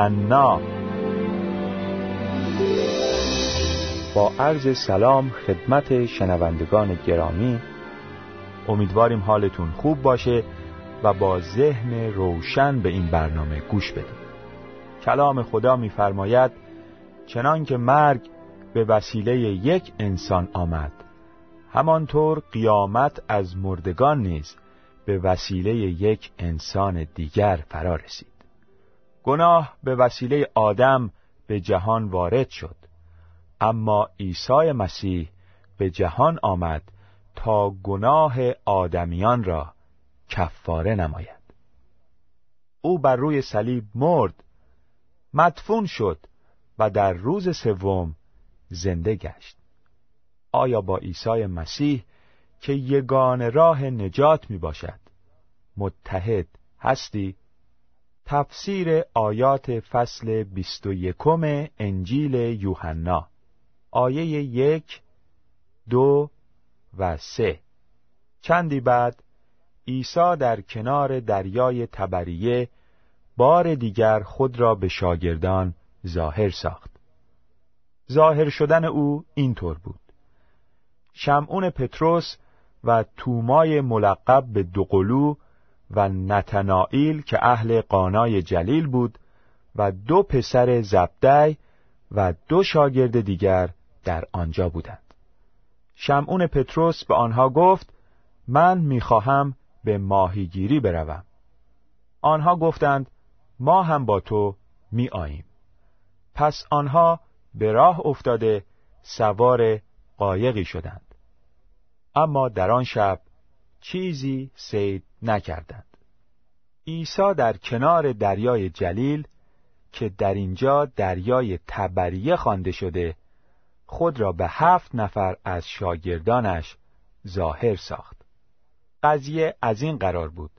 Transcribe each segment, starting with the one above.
یوحنا با عرض سلام خدمت شنوندگان گرامی امیدواریم حالتون خوب باشه و با ذهن روشن به این برنامه گوش بدید. کلام خدا می‌فرماید چنان که مرگ به وسیله یک انسان آمد همانطور قیامت از مردگان نیز به وسیله یک انسان دیگر فرا رسید. گناه به وسیله آدم به جهان وارد شد. اما عیسی مسیح به جهان آمد تا گناه آدمیان را کفاره نماید. او بر روی صلیب مرد مدفون شد و در روز سوم زنده گشت. آیا با عیسی مسیح که یگان راه نجات می باشد متحد هستی؟ تفسیر آیات فصل بیست و یکم انجیل یوحنا آیه یک دو و سه. چندی بعد عیسی در کنار دریای تبریه بار دیگر خود را به شاگردان ظاهر ساخت. ظاهر شدن او اینطور بود. شمعون پتروس و تومای ملقب به دوقلو و نتنائیل که اهل قانای جلیل بود و دو پسر زبدی و دو شاگرد دیگر در آنجا بودند. شمعون پتروس به آنها گفت من می‌خواهم به ماهیگیری بروم. آنها گفتند ما هم با تو می آییم. پس آنها به راه افتاده سوار قایقی شدند. اما در آن شب چیزی سید نکردند. عیسی در کنار دریای جلیل که در اینجا دریای تبریه خوانده شده خود را به هفت نفر از شاگردانش ظاهر ساخت. قضیه از این قرار بود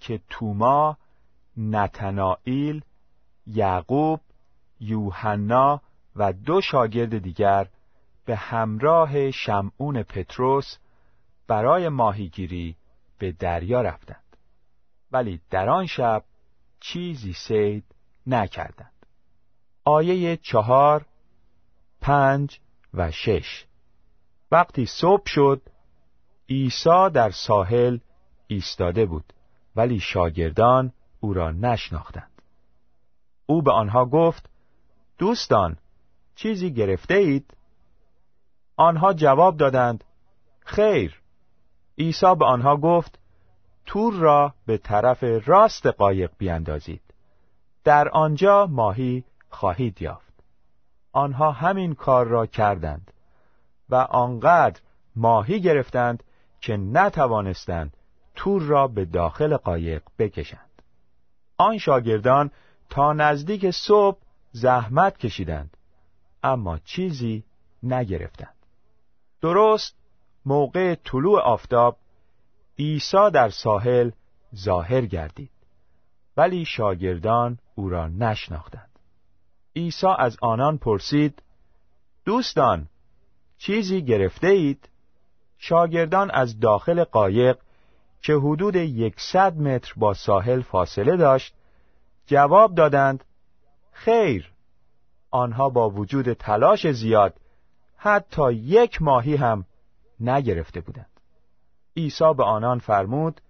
که توما نتنائیل یعقوب یوحنا و دو شاگرد دیگر به همراه شمعون پتروس برای ماهیگیری به دریا رفتند. ولی در آن شب چیزی سید نکردند. آیه چهار پنج و شش. وقتی صبح شد عیسی در ساحل ایستاده بود ولی شاگردان او را نشناختند. او به آنها گفت دوستان چیزی گرفته اید؟ آنها جواب دادند خیر. عیسی به آنها گفت تور را به طرف راست قایق بیاندازید در آنجا ماهی خواهید یافت. آنها همین کار را کردند و آنقدر ماهی گرفتند که نتوانستند تور را به داخل قایق بکشند. آن شاگردان تا نزدیک صبح زحمت کشیدند اما چیزی نگرفتند. درست موقع طلوع آفتاب عیسی در ساحل ظاهر گردید. ولی شاگردان او را نشناختند. عیسی از آنان پرسید دوستان چیزی گرفته اید؟ شاگردان از داخل قایق که حدود یکصد متر با ساحل فاصله داشت جواب دادند خیر. آنها با وجود تلاش زیاد حتی یک ماهی هم نگرفته بودند. عیسی به آنان فرمود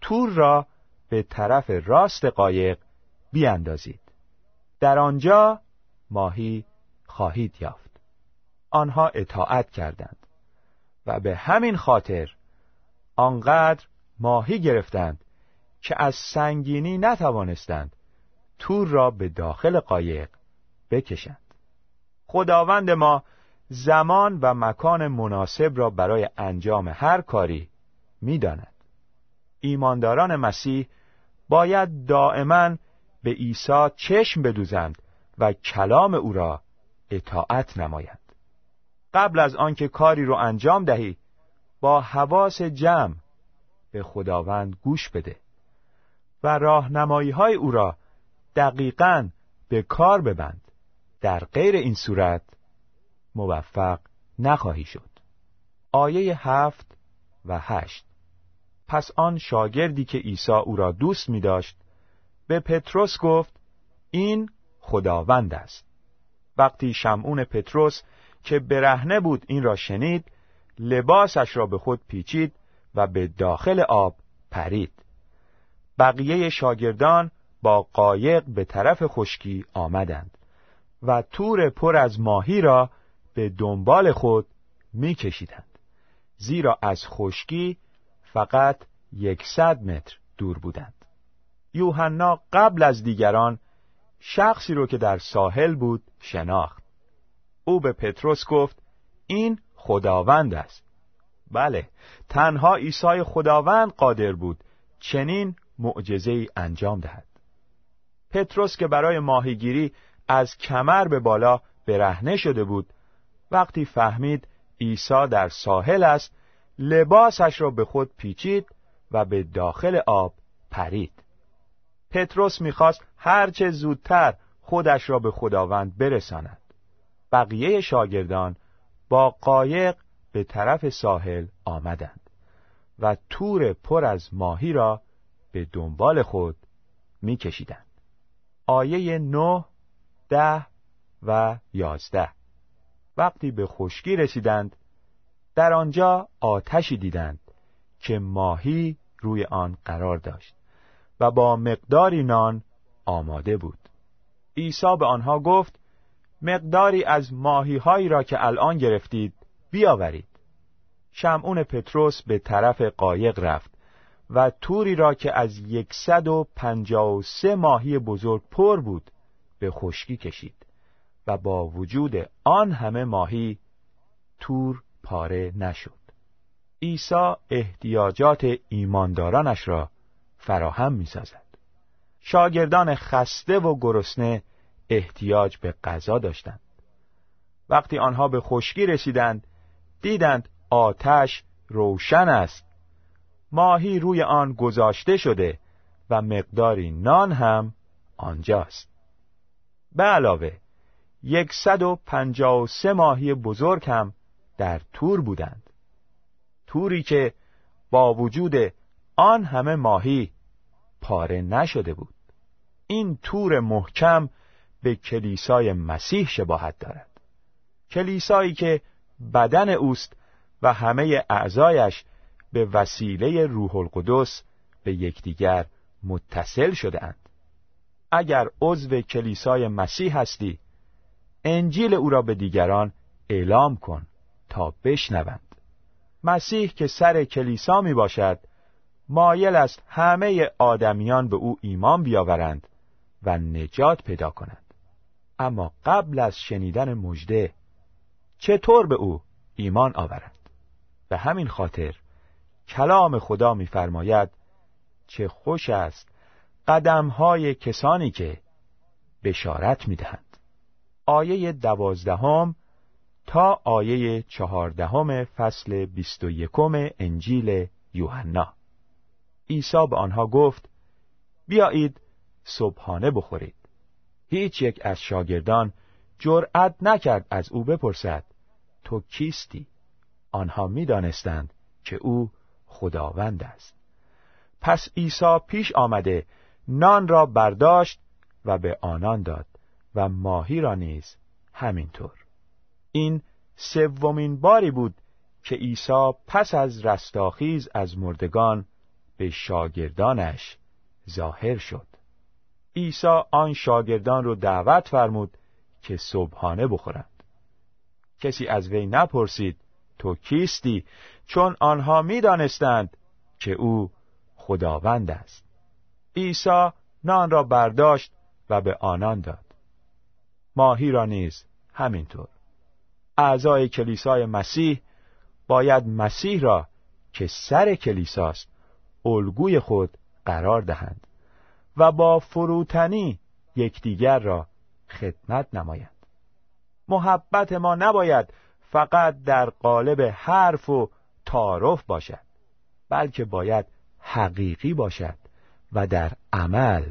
تور را به طرف راست قایق بیاندازید. در آنجا ماهی خواهید یافت. آنها اطاعت کردند و به همین خاطر آنقدر ماهی گرفتند که از سنگینی نتوانستند تور را به داخل قایق بکشند. خداوند ما زمان و مکان مناسب را برای انجام هر کاری می‌داند. ایمانداران مسیح باید دائما به عیسی چشم بدوزند و کلام او را اطاعت نمایند. قبل از آنکه کاری رو انجام دهی با حواس جمع به خداوند گوش بده و راهنمایی های او را دقیقا به کار ببند. در غیر این صورت موفق نخواهی شد. آیه هفت و هشت. پس آن شاگردی که عیسی او را دوست می داشت به پتروس گفت این خداوند است. وقتی شمعون پتروس که برهنه بود این را شنید لباسش را به خود پیچید و به داخل آب پرید. بقیه شاگردان با قایق به طرف خشکی آمدند و تور پر از ماهی را به دنبال خود میکشیدند. زیرا از خشکی فقط یکصد متر دور بودند. یوحنا قبل از دیگران شخصی رو که در ساحل بود شناخت. او به پتروس گفت این خداوند است. بله تنها عیسی خداوند قادر بود چنین معجزه ای انجام دهد. پتروس که برای ماهیگیری از کمر به بالا برهنه شده بود وقتی فهمید عیسی در ساحل است لباسش را به خود پیچید و به داخل آب پرید پتروس می‌خواست هرچه زودتر خودش را به خداوند برساند بقیه شاگردان با قایق به طرف ساحل آمدند و تور پر از ماهی را به دنبال خود میکشیدند. آیه نه، ده و یازده وقتی به خشکی رسیدند در آنجا آتشی دیدند که ماهی روی آن قرار داشت و با مقداری نان آماده بود. عیسی به آنها گفت مقداری از ماهی هایی را که الان گرفتید بیاورید. شمعون پتروس به طرف قایق رفت و توری را که از یکصد و پنجاه و سه ماهی بزرگ پر بود به خشکی کشید. و با وجود آن همه ماهی تور پاره نشد عیسی احتیاجات ایماندارانش را فراهم می سازد. شاگردان خسته و گرسنه احتیاج به غذا داشتند. وقتی آنها به خشکی رسیدند دیدند آتش روشن است ماهی روی آن گذاشته شده و مقداری نان هم آنجاست به علاوه یکصد و پنجاه و سه ماهی بزرگ هم در تور بودند. توری که با وجود آن همه ماهی پاره نشده بود. این تور محکم به کلیسای مسیح شباهت دارد. کلیسایی که بدن اوست و همه اعضایش به وسیله روح القدس به یکدیگر متصل شده اند. اگر عضو کلیسای مسیح هستی انجیل او را به دیگران اعلام کن تا بشنوند. مسیح که سر کلیسا می باشد مایل است همه آدمیان به او ایمان بیاورند و نجات پیدا کنند. اما قبل از شنیدن مژده چطور به او ایمان آورند؟ به همین خاطر کلام خدا می‌فرماید چه خوش است قدمهای کسانی که بشارت می‌دهند آیه دوازدهم تا آیه چهاردهم فصل بیست و یکم انجیل یوحنا. عیسی به آنها گفت بیایید صبحانه بخورید. هیچ یک از شاگردان جرأت نکرد از او بپرسد تو کیستی؟ آنها می‌دانستند که او خداوند است. پس عیسی پیش آمده نان را برداشت و به آنان داد. و ماهی را نیز همینطور. این سومین باری بود که عیسی پس از رستاخیز از مردگان به شاگردانش ظاهر شد. عیسی آن شاگردان را دعوت فرمود که صبحانه بخورند. کسی از وی نپرسید تو کیستی؟ چون آنها می‌دانستند که او خداوند است. عیسی نان را برداشت و به آنان داد. ماهی را نیز همینطور. اعضای کلیسای مسیح باید مسیح را که سر کلیساست الگوی خود قرار دهند و با فروتنی یکدیگر را خدمت نمایند. محبت ما نباید فقط در قالب حرف و تعارف باشد بلکه باید حقیقی باشد و در عمل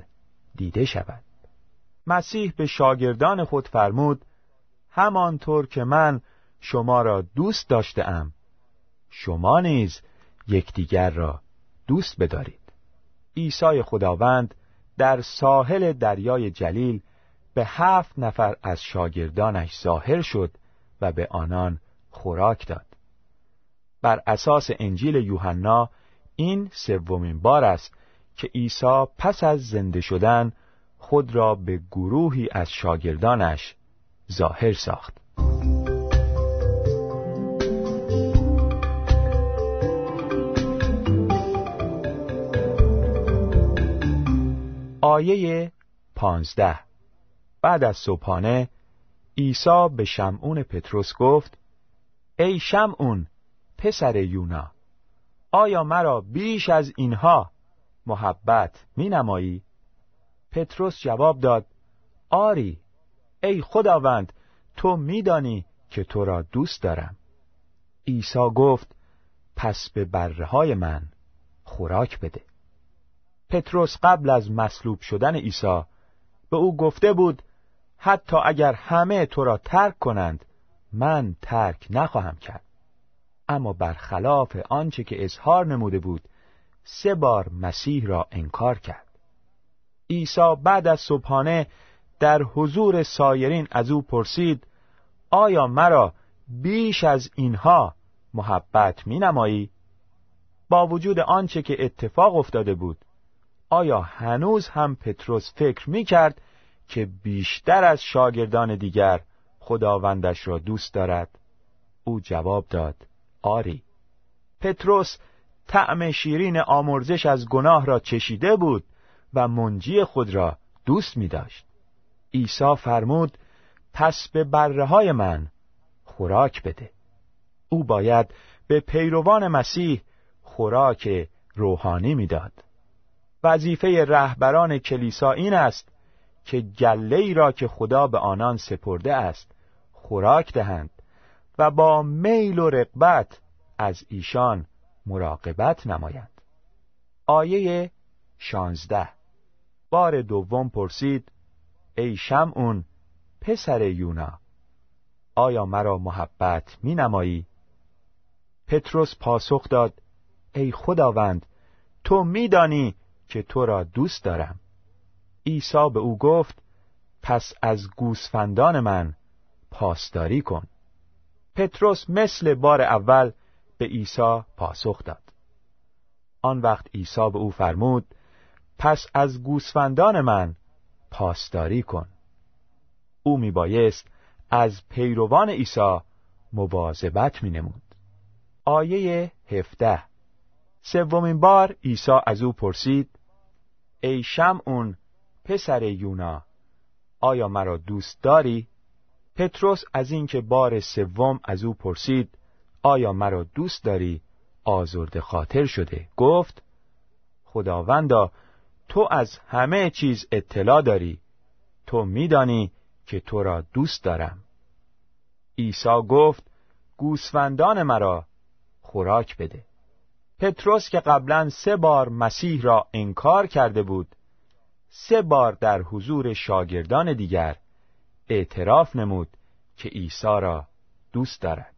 دیده شود. مسیح به شاگردان خود فرمود همانطور که من شما را دوست داشتم شما نیز یکدیگر را دوست بدارید. عیسی خداوند در ساحل دریای جلیل به هفت نفر از شاگردانش ظاهر شد و به آنان خوراک داد. بر اساس انجیل یوحنا این سومین بار است که عیسی پس از زنده شدن خود را به گروهی از شاگردانش ظاهر ساخت آیه پانزده بعد از صبحانه عیسی به شمعون پتروس گفت ای شمعون پسر یونا آیا مرا بیش از اینها محبت می نمایی؟ پتروس جواب داد آری ای خداوند تو میدانی که تو را دوست دارم. عیسی گفت پس به بره من خوراک بده. پتروس قبل از مصلوب شدن عیسی به او گفته بود حتی اگر همه تو را ترک کنند من ترک نخواهم کرد. اما برخلاف آنچه که اظهار نموده بود سه بار مسیح را انکار کرد. عیسی بعد از صبحانه در حضور سایرین از او پرسید آیا مرا بیش از اینها محبت می نمایی؟ با وجود آنچه که اتفاق افتاده بود آیا هنوز هم پتروس فکر می کرد که بیشتر از شاگردان دیگر خداوندش را دوست دارد؟ او جواب داد آری پتروس طعم شیرین آمرزش از گناه را چشیده بود و منجی خود را دوست می داشت عیسی فرمود پس به بره های من خوراک بده. او باید به پیروان مسیح خوراک روحانی می‌داد. وظیفه رهبران کلیسا این است که گله ای را که خدا به آنان سپرده است خوراک دهند و با میل و رقبت از ایشان مراقبت نمایند. آیه شانزده بار دوم پرسید ای شمعون پسر یونا آیا مرا محبت می نمایی؟ پتروس پاسخ داد ای خداوند تو میدانی که تو را دوست دارم. عیسی به او گفت پس از گوسفندان من پاسداری کن. پتروس مثل بار اول به عیسی پاسخ داد. آن وقت عیسی به او فرمود پس از گوسفندان من پاسداری کن او میبایست از پیروان عیسی مواظبت مینمود آیه هفته سومین بار عیسی از او پرسید ای شمعون پسر یونا آیا مرا دوست داری؟ پتروس از اینکه بار سوم از او پرسید آیا مرا دوست داری؟ آزرد خاطر شده گفت خداوندا تو از همه چیز اطلاع داری. تو میدانی که تو را دوست دارم. عیسی گفت گوسفندان مرا خوراک بده. پتروس که قبلا سه بار مسیح را انکار کرده بود سه بار در حضور شاگردان دیگر اعتراف نمود که عیسی را دوست دارد.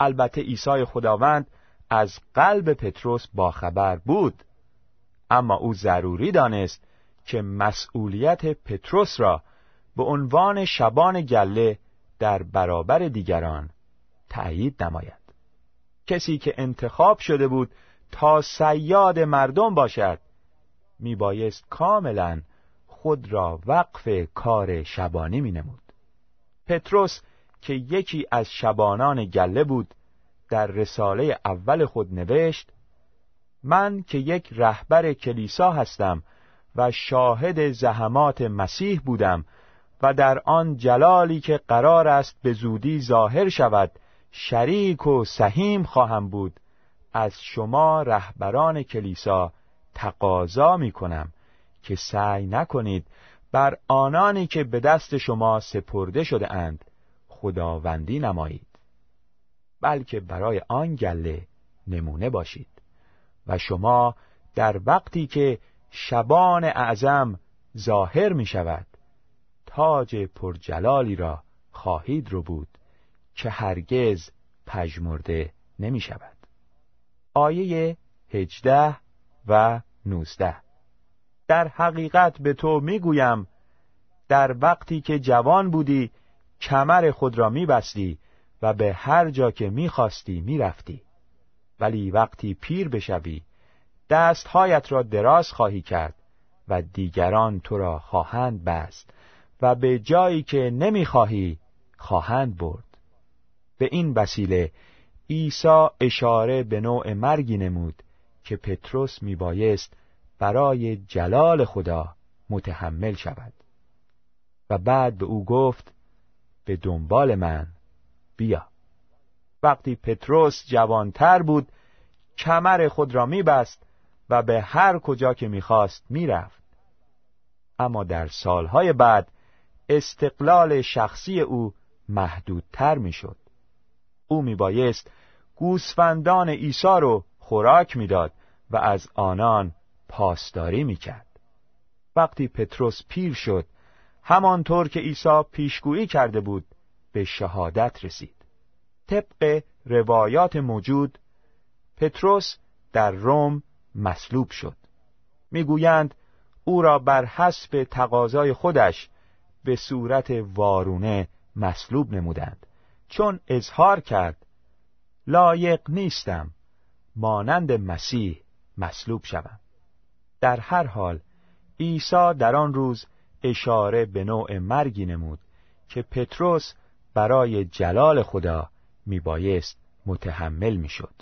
البته عیسی خداوند از قلب پتروس باخبر بود. اما او ضروری دانست که مسئولیت پتروس را به عنوان شبان گله در برابر دیگران تأیید نماید کسی که انتخاب شده بود تا سیاد مردم باشد میبایست کاملا خود را وقف کار شبانی می نمود. پتروس که یکی از شبانان گله بود در رساله اول خود نوشت من که یک رهبر کلیسا هستم و شاهد زحمات مسیح بودم و در آن جلالی که قرار است به زودی ظاهر شود شریک و سهیم خواهم بود. از شما رهبران کلیسا تقاضا می کنم که سعی نکنید بر آنانی که به دست شما سپرده شده اند خداوندی نمایید بلکه برای آن گله نمونه باشید. و شما در وقتی که شبان اعظم ظاهر می شود تاج پرجلالی را خواهید رو بود که هرگز پژمرده نمی شود آیه هجده و نوزده. در حقیقت به تو می‌گویم در وقتی که جوان بودی کمر خود را میبستی و به هر جا که می‌خواستی می‌رفتی. ولی وقتی پیر بشوی دستهایت را دراز خواهی کرد و دیگران تو را خواهند بست و به جایی که نمی‌خواهی خواهند برد. به این وسیله عیسی اشاره به نوع مرگی نمود که پتروس میبایست برای جلال خدا متحمل شود. و بعد به او گفت به دنبال من بیا. وقتی پتروس جوانتر بود کمر خود را میبست و به هر کجا که می‌خواست می‌رفت. اما در سالهای بعد استقلال شخصی او محدودتر می‌شد. او میبایست گوسفندان عیسی رو خوراک می‌داد و از آنان پاسداری می‌کرد. وقتی پتروس پیر شد همانطور که عیسی پیشگویی کرده بود به شهادت رسید. طبق روایات موجود پتروس در روم مصلوب شد. می‌گویند او را بر حسب تقاضای خودش به صورت وارونه مصلوب نمودند. چون اظهار کرد لایق نیستم مانند مسیح مصلوب شوم. در هر حال عیسی در آن روز اشاره به نوع مرگی نمود که پتروس برای جلال خدا میبایست متحمل می‌شد.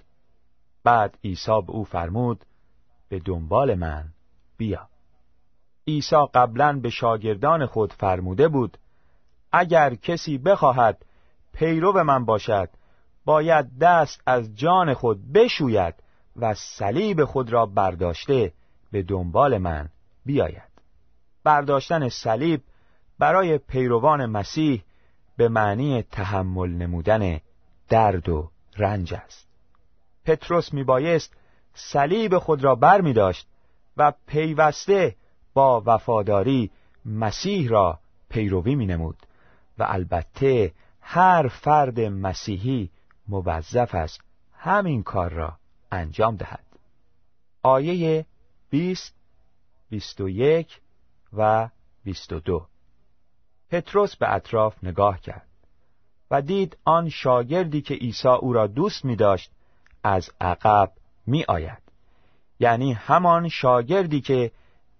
بعد عیسی به او فرمود به دنبال من بیا. عیسی قبلا به شاگردان خود فرموده بود اگر کسی بخواهد پیرو من باشد باید دست از جان خود بشوید و صلیب خود را برداشته به دنبال من بیاید برداشتن صلیب برای پیروان مسیح به معنی تحمل نمودن درد و رنج است. پتروس میبایست صلیب خود را بر می داشت و پیوسته با وفاداری مسیح را پیروی می نمود و البته هر فرد مسیحی موظف است همین کار را انجام دهد. آیه 20 21 و 22 پتروس به اطراف نگاه کرد. و دید آن شاگردی که عیسی او را دوست می داشت از عقب می آید یعنی همان شاگردی که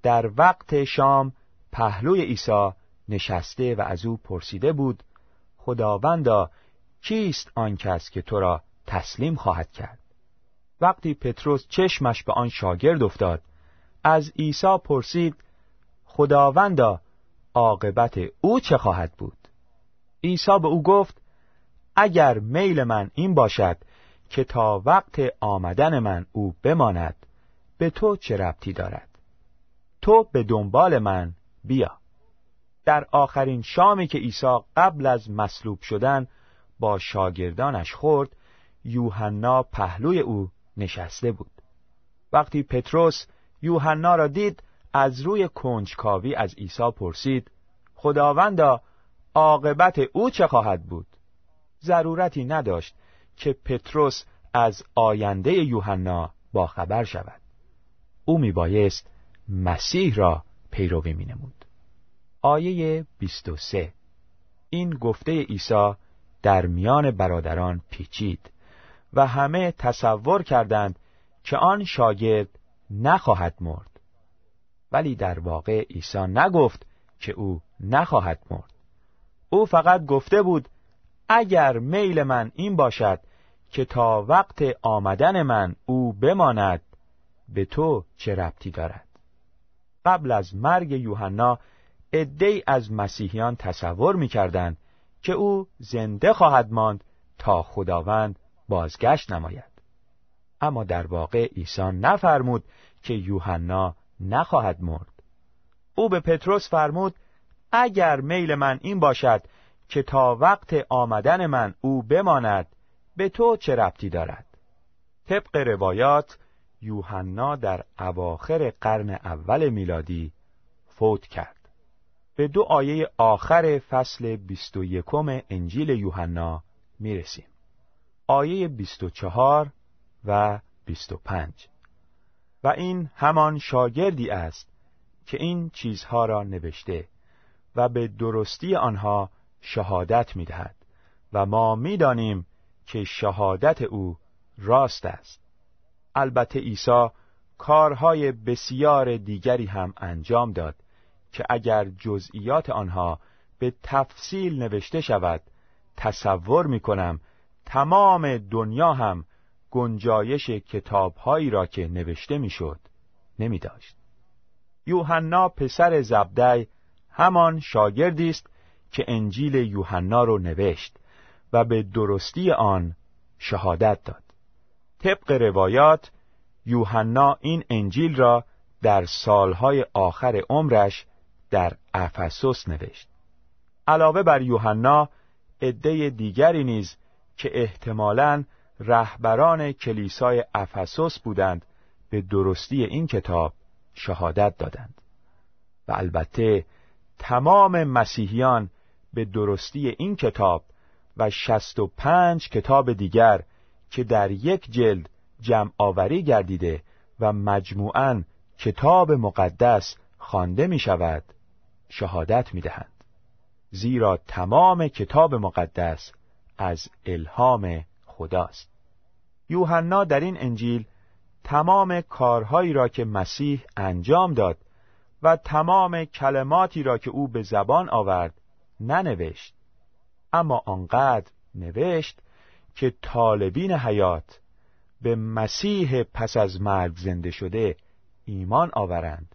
در وقت شام پهلوی عیسی نشسته و از او پرسیده بود خداوندا کیست آن کس که تو را تسلیم خواهد کرد؟ وقتی پتروس چشمش به آن شاگرد افتاد از عیسی پرسید خداوندا عاقبت او چه خواهد بود؟ عیسی به او گفت اگر میل من این باشد که تا وقت آمدن من او بماند به تو چه ربطی دارد؟ تو به دنبال من بیا. در آخرین شامی که عیسی قبل از مصلوب شدن با شاگردانش خورد یوحنا پهلوی او نشسته بود. وقتی پتروس یوحنا را دید از روی کنجکاوی از عیسی پرسید خداوندا عاقبت او چه خواهد بود؟ ضرورتی نداشت که پتروس از آینده یوحنا باخبر شود. او میبایست مسیح را پیروی مینمود. آیه 23 این گفته عیسی در میان برادران پیچید و همه تصور کردند که آن شاگرد نخواهد مرد. ولی در واقع عیسی نگفت که او نخواهد مرد. او فقط گفته بود اگر میل من این باشد که تا وقت آمدن من او بماند به تو چه ربطی دارد؟ قبل از مرگ یوحنا عدهای از مسیحیان تصور می‌کردند که او زنده خواهد ماند تا خداوند بازگشت نماید. اما در واقع عیسی نفرمود که یوحنا نخواهد مرد. او به پتروس فرمود اگر میل من این باشد که تا وقت آمدن من او بماند به تو چه ربطی دارد؟ طبق روایات یوحنا در اواخر قرن اول میلادی فوت کرد. به دو آیه آخر فصل بیست و یکم انجیل یوحنا می‌رسیم. آیه بیست و چهار و بیست و پنج. و این همان شاگردی است که این چیزها را نوشته و به درستی آنها شهادت می دهد و ما می دانیم که شهادت او راست است البته عیسی کارهای بسیار دیگری هم انجام داد که اگر جزئیات آنها به تفصیل نوشته شود تصور می کنم تمام دنیا هم گنجایش کتابهایی را که نوشته می‌شد نمی داشت. یوحنا پسر زبدی همان شاگردی است که انجیل یوحنا رو نوشت و به درستی آن شهادت داد. طبق روایات یوحنا این انجیل را در سالهای آخر عمرش در افسوس نوشت. علاوه بر یوحنا عده دیگری نیز که احتمالاً رهبران کلیسای افسوس بودند به درستی این کتاب شهادت دادند و البته تمام مسیحیان به درستی این کتاب و شست و پنج کتاب دیگر که در یک جلد جمع آوری گردیده و مجموعاً کتاب مقدس خوانده می شود شهادت می دهند. زیرا تمام کتاب مقدس از الهام خداست یوحنا در این انجیل تمام کارهایی را که مسیح انجام داد و تمام کلماتی را که او به زبان آورد ننوشت. اما آنقدر نوشت که طالبین حیات به مسیح پس از مرگ زنده شده ایمان آورند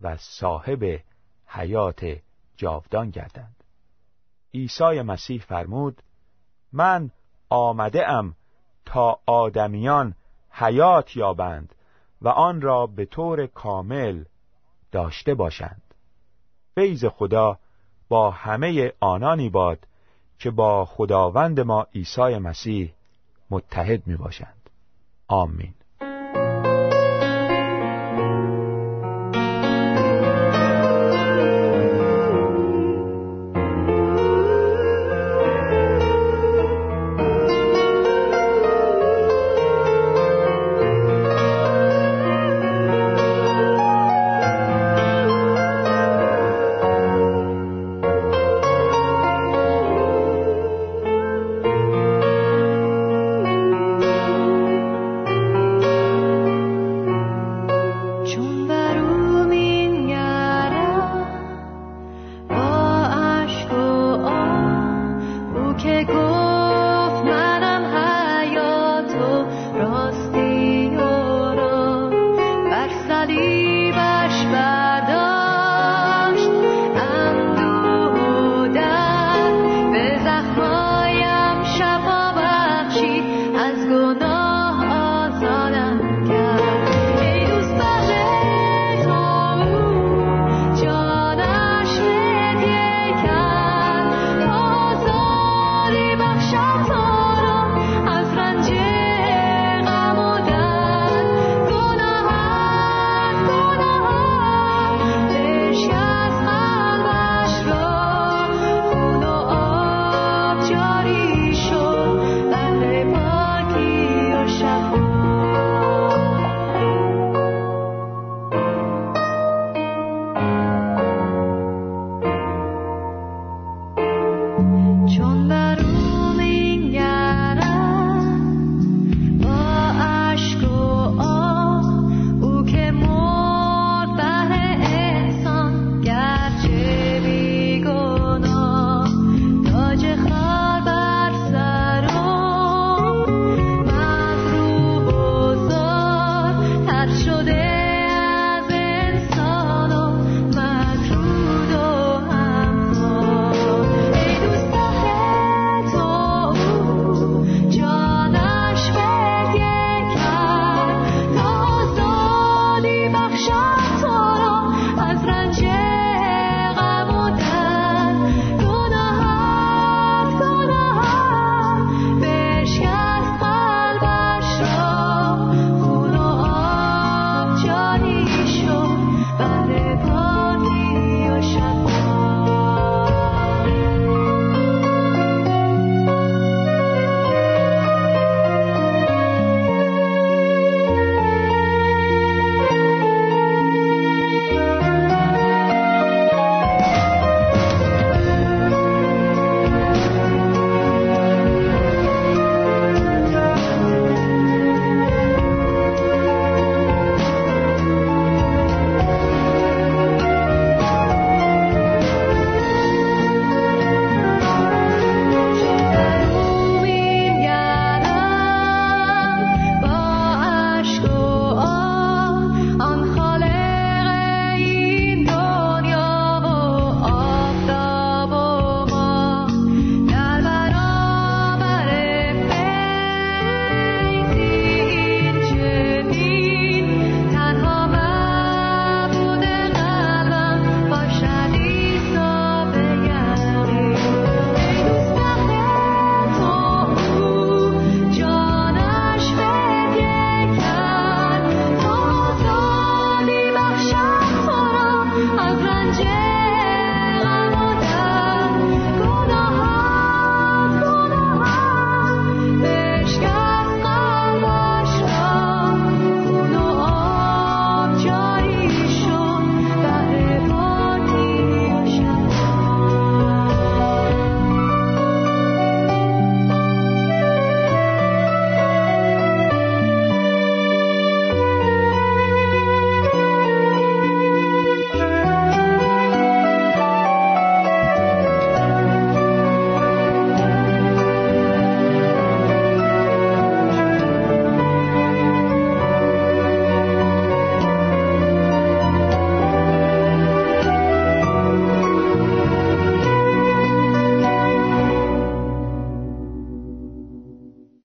و صاحب حیات جاودان گردند. عیسی مسیح فرمود من آمده ام تا آدمیان حیات یابند و آن را به طور کامل داشته باشند. فیض خدا با همه آنانی باد که با خداوند ما عیسی مسیح متحد می باشند آمین.